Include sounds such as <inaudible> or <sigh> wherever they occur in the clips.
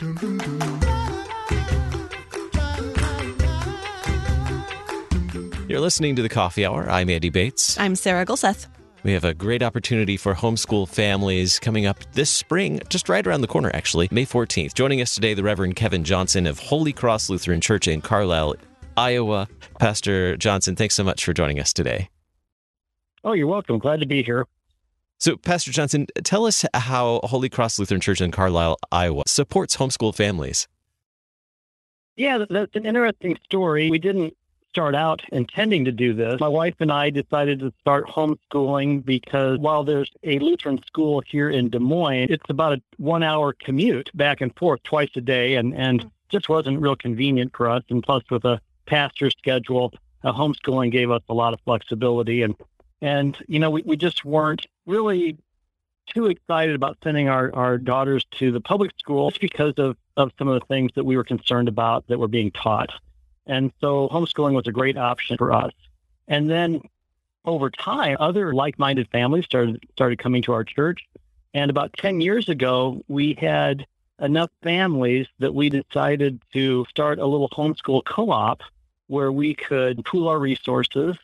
You're listening to the Coffee Hour. I'm Andy Bates. I'm Sarah Gulseth. We have a great opportunity for homeschool families coming up this spring, just right around the corner, actually, May 14th. Joining us today, the Reverend Kevin Johnson of Holy Cross Lutheran Church in Carlisle, Iowa. Pastor Johnson, thanks so much for joining us today. Oh, you're welcome. Glad to be here. So, Pastor Johnson, tell us how Holy Cross Lutheran Church in Carlisle, Iowa supports homeschool families. Yeah, that's an interesting story. We didn't start out intending to do this. My wife and I decided to start homeschooling because while there's a Lutheran school here in Des Moines, it's about a one hour commute back and forth twice a day and, and just wasn't real convenient for us. And plus, with a pastor schedule, homeschooling gave us a lot of flexibility. And, and you know, we, we just weren't really too excited about sending our, our daughters to the public school just because of, of some of the things that we were concerned about that were being taught. And so homeschooling was a great option for us. And then over time, other like-minded families started started coming to our church. And about 10 years ago, we had enough families that we decided to start a little homeschool co-op where we could pool our resources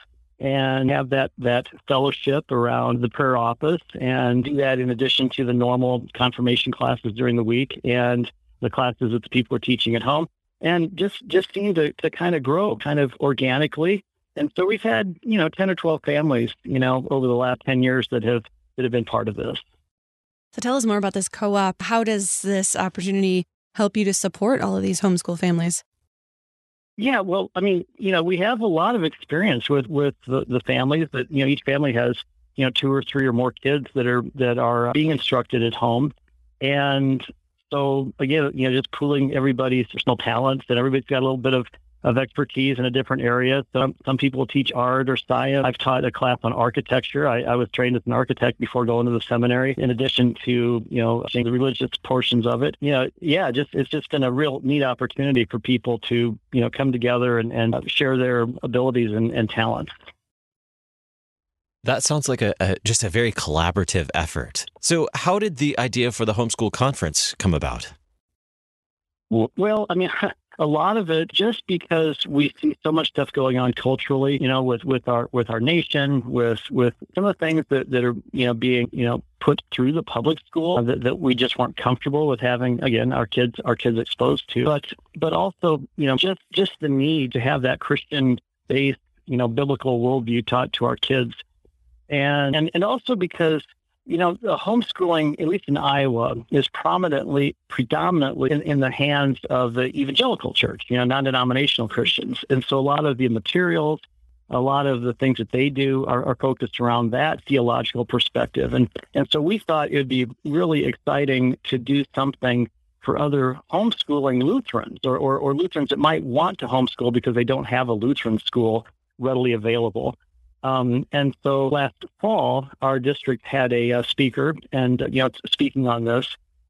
and have that that fellowship around the prayer office and do that in addition to the normal confirmation classes during the week and the classes that the people are teaching at home and just just seemed to, to kind of grow kind of organically. And so we've had, you know, 10 or 12 families, you know, over the last 10 years that have that have been part of this. So tell us more about this co-op. How does this opportunity help you to support all of these homeschool families? Yeah, well, I mean, you know, we have a lot of experience with with the, the families that you know each family has you know two or three or more kids that are that are uh, being instructed at home, and so again, you know, just pooling everybody's personal talents and everybody's got a little bit of, of expertise in a different area. Some some people teach art or science. I've taught a class on architecture. I, I was trained as an architect before going to the seminary. In addition to you know the religious portions of it, you know, yeah, just it's just been a real neat opportunity for people to you know come together and, and share their abilities and, and talents. That sounds like a, a, just a very collaborative effort. So, how did the idea for the homeschool conference come about? Well, I mean, <laughs> a lot of it just because we see so much stuff going on culturally, you know, with, with our with our nation, with with some of the things that, that are you know being you know put through the public school that, that we just weren't comfortable with having again our kids our kids exposed to, but but also you know just just the need to have that Christian based you know biblical worldview taught to our kids. And and, and also because you know the homeschooling at least in iowa is prominently predominantly in, in the hands of the evangelical church you know non-denominational christians. And so a lot of the materials a lot of the things that they do are, are, focused around that theological perspective. And and so we thought it would be really exciting to do something for other homeschooling lutherans or, or, or lutherans that might want to homeschool because they don't have a lutheran school readily available um, and so last fall, our district had a, a uh, speaker and, uh, you know, speaking on this.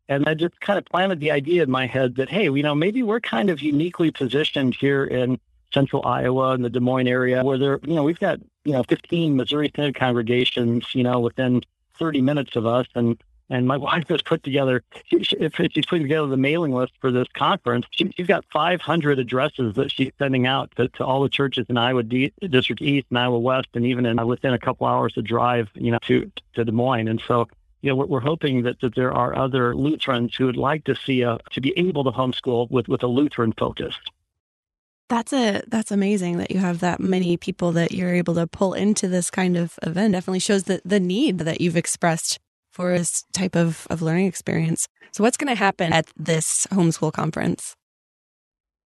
And I just kind of planted the idea in my head that, hey, you know, maybe we're kind of uniquely positioned here in central Iowa and the Des Moines area where there, you know, we've got, you know, 15 Missouri Synod congregations, you know, within 30 minutes of us. And and my wife has put together, if she's putting together the mailing list for this conference, she, has got 500 addresses that she's sending out to, to all the churches in Iowa D, District East and Iowa West, and even in, within a couple hours of drive, you know, to, to Des Moines. And so, you know, we're, we're hoping that, that there are other Lutherans who would like to see a, to be able to homeschool with, with a Lutheran focus. That's a that's amazing that you have that many people that you're able to pull into this kind of event. Definitely shows the the need that you've expressed for this type of, of learning experience. So, what's going to happen at this homeschool conference?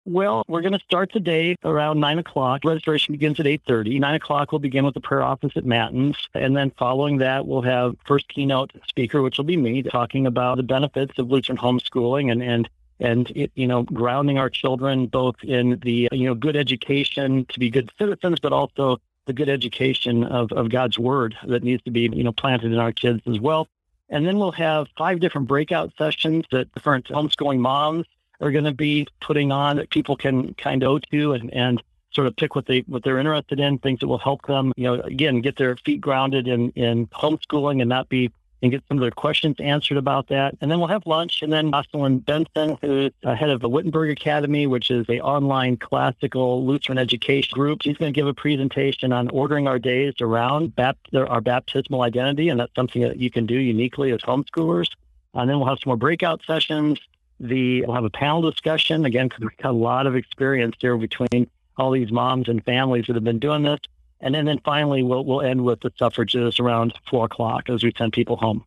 Well, we're going to start today around nine o'clock. Registration begins at eight thirty. Nine o'clock, we'll begin with the prayer office at Matins, and then following that, we'll have first keynote speaker, which will be me, talking about the benefits of Lutheran homeschooling and and and it, you know grounding our children both in the you know good education to be good citizens, but also the good education of, of God's word that needs to be you know planted in our kids as well. And then we'll have five different breakout sessions that different homeschooling moms are going to be putting on that people can kind of go to and, and sort of pick what they what they're interested in, things that will help them, you know, again, get their feet grounded in in homeschooling and not be and get some of their questions answered about that. And then we'll have lunch. And then Jocelyn Benson, who's head of the Wittenberg Academy, which is a online classical Lutheran education group, she's going to give a presentation on ordering our days around our baptismal identity. And that's something that you can do uniquely as homeschoolers. And then we'll have some more breakout sessions. The we'll have a panel discussion again because we've got a lot of experience here between all these moms and families that have been doing this. And then, then finally, we'll, we'll end with the suffrages around four o'clock as we send people home.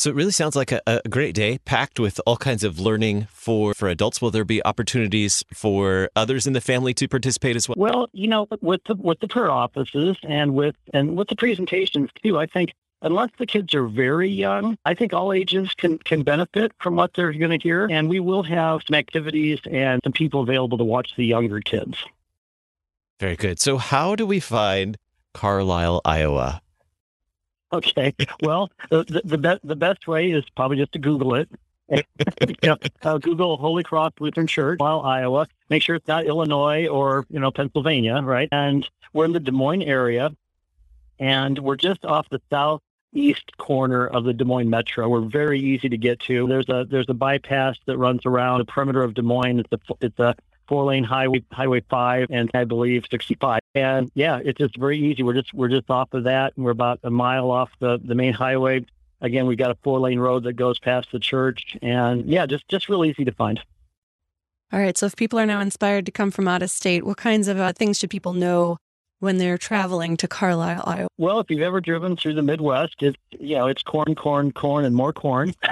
So it really sounds like a, a, great day, packed with all kinds of learning for, for adults. Will there be opportunities for others in the family to participate as well? Well, you know, with the with the prayer offices and with and with the presentations too, I think unless the kids are very young, I think all ages can can benefit from what they're going to hear. And we will have some activities and some people available to watch the younger kids. Very good. So, how do we find Carlisle, Iowa? Okay. Well, the the, be- the best way is probably just to Google it. <laughs> know, uh, Google Holy Cross Lutheran Church, Carlisle, Iowa. Make sure it's not Illinois or you know Pennsylvania, right? And we're in the Des Moines area, and we're just off the southeast corner of the Des Moines Metro. We're very easy to get to. There's a there's a bypass that runs around the perimeter of Des Moines. It's a it's a four lane highway, Highway 5, and I believe 65. And yeah, it's just very easy. We're just we're just off of that, and we're about a mile off the the main highway. Again, we've got a four lane road that goes past the church, and yeah, just just real easy to find. All right. So if people are now inspired to come from out of state, what kinds of uh, things should people know when they're traveling to Carlisle, Iowa? Well, if you've ever driven through the Midwest, it's you know it's corn, corn, corn, and more corn. <laughs>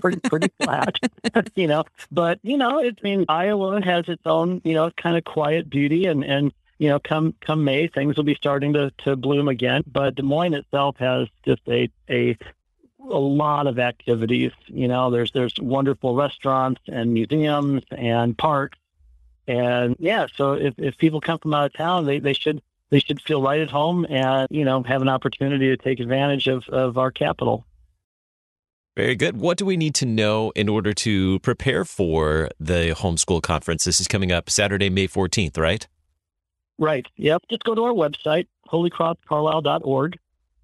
pretty pretty flat, <laughs> you know. But you know, it, I mean, Iowa has its own you know kind of quiet beauty, and and you know, come come May, things will be starting to to bloom again. But Des Moines itself has just a a a lot of activities. You know, there's there's wonderful restaurants and museums and parks, and yeah. So if if people come from out of town, they they should they should feel right at home and you know have an opportunity to take advantage of of our capital. Very good. What do we need to know in order to prepare for the homeschool conference? This is coming up Saturday, May 14th, right? Right. Yep. Just go to our website, holycrosscarlisle.org,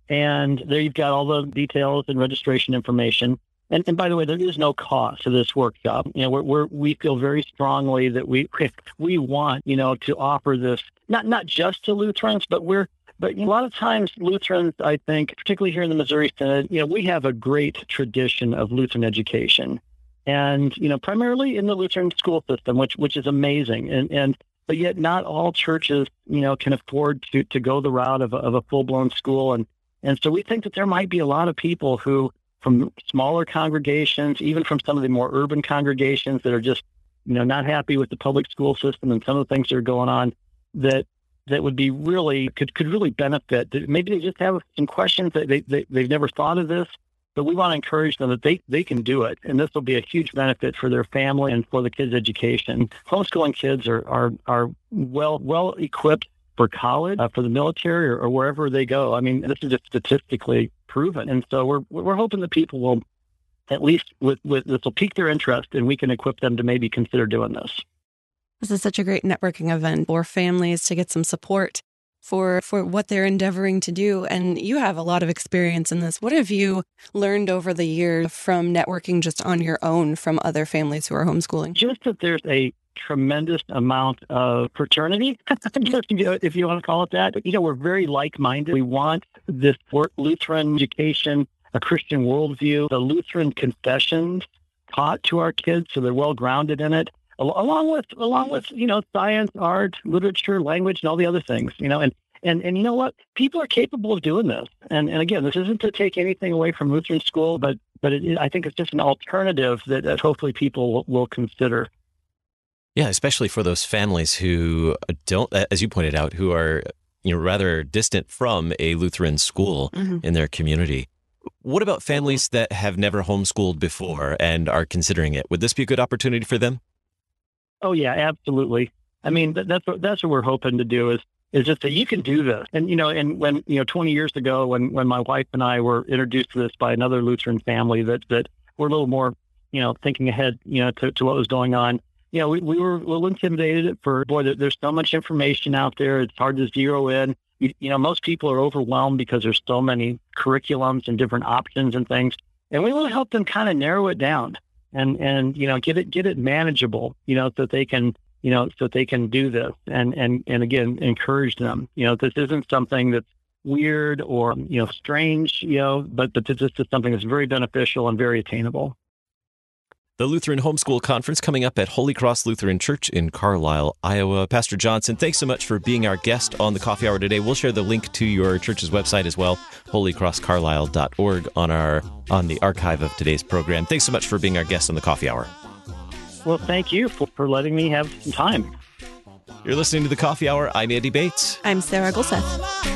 and there you've got all the details and registration information. And, and by the way, there is no cost to this workshop. You know, we're, we're, we feel very strongly that we <laughs> we want you know to offer this not not just to Lutherans, but we're but a lot of times, Lutherans, I think, particularly here in the Missouri Synod, you know, we have a great tradition of Lutheran education, and you know, primarily in the Lutheran school system, which which is amazing, and and but yet not all churches, you know, can afford to to go the route of a, of a full blown school, and and so we think that there might be a lot of people who, from smaller congregations, even from some of the more urban congregations that are just, you know, not happy with the public school system and some of the things that are going on, that that would be really could could really benefit. Maybe they just have some questions that they, they they've never thought of this, but we want to encourage them that they they can do it, and this will be a huge benefit for their family and for the kids' education. Homeschooling kids are are are well well equipped for college, uh, for the military, or, or wherever they go. I mean, this is just statistically proven, and so we're we're hoping that people will at least with with this will pique their interest, and we can equip them to maybe consider doing this. This is such a great networking event for families to get some support for for what they're endeavoring to do and you have a lot of experience in this. What have you learned over the years from networking just on your own from other families who are homeschooling? Just that there's a tremendous amount of fraternity, <laughs> if you want to call it that. You know, we're very like-minded. We want this Lutheran education, a Christian worldview, the Lutheran confessions taught to our kids so they're well grounded in it along with along with you know science, art, literature, language, and all the other things. You know, and and and you know what? People are capable of doing this. And and again, this isn't to take anything away from Lutheran school, but but it, I think it's just an alternative that, that hopefully people will, will consider. Yeah, especially for those families who don't, as you pointed out, who are you know rather distant from a Lutheran school mm-hmm. in their community. What about families that have never homeschooled before and are considering it? Would this be a good opportunity for them? Oh yeah, absolutely. I mean, that's what that's what we're hoping to do is is just that you can do this. And you know, and when you know, 20 years ago, when when my wife and I were introduced to this by another Lutheran family that that were a little more, you know, thinking ahead, you know, to, to what was going on. You know, we, we were a little intimidated for boy. There, there's so much information out there; it's hard to zero in. you, you know, most people are overwhelmed because there's so many curriculums and different options and things. And we want to help them kind of narrow it down and, and, you know, get it, get it manageable, you know, so that they can, you know, so that they can do this and, and, and again, encourage them, you know, this isn't something that's weird or, you know, strange, you know, but, but this is something that's very beneficial and very attainable. The Lutheran Homeschool Conference coming up at Holy Cross Lutheran Church in Carlisle, Iowa. Pastor Johnson, thanks so much for being our guest on the coffee hour today. We'll share the link to your church's website as well, holycrosscarlisle.org on our on the archive of today's program. Thanks so much for being our guest on the coffee hour. Well, thank you for, for letting me have some time. You're listening to the coffee hour. I'm Andy Bates. I'm Sarah Gulseth.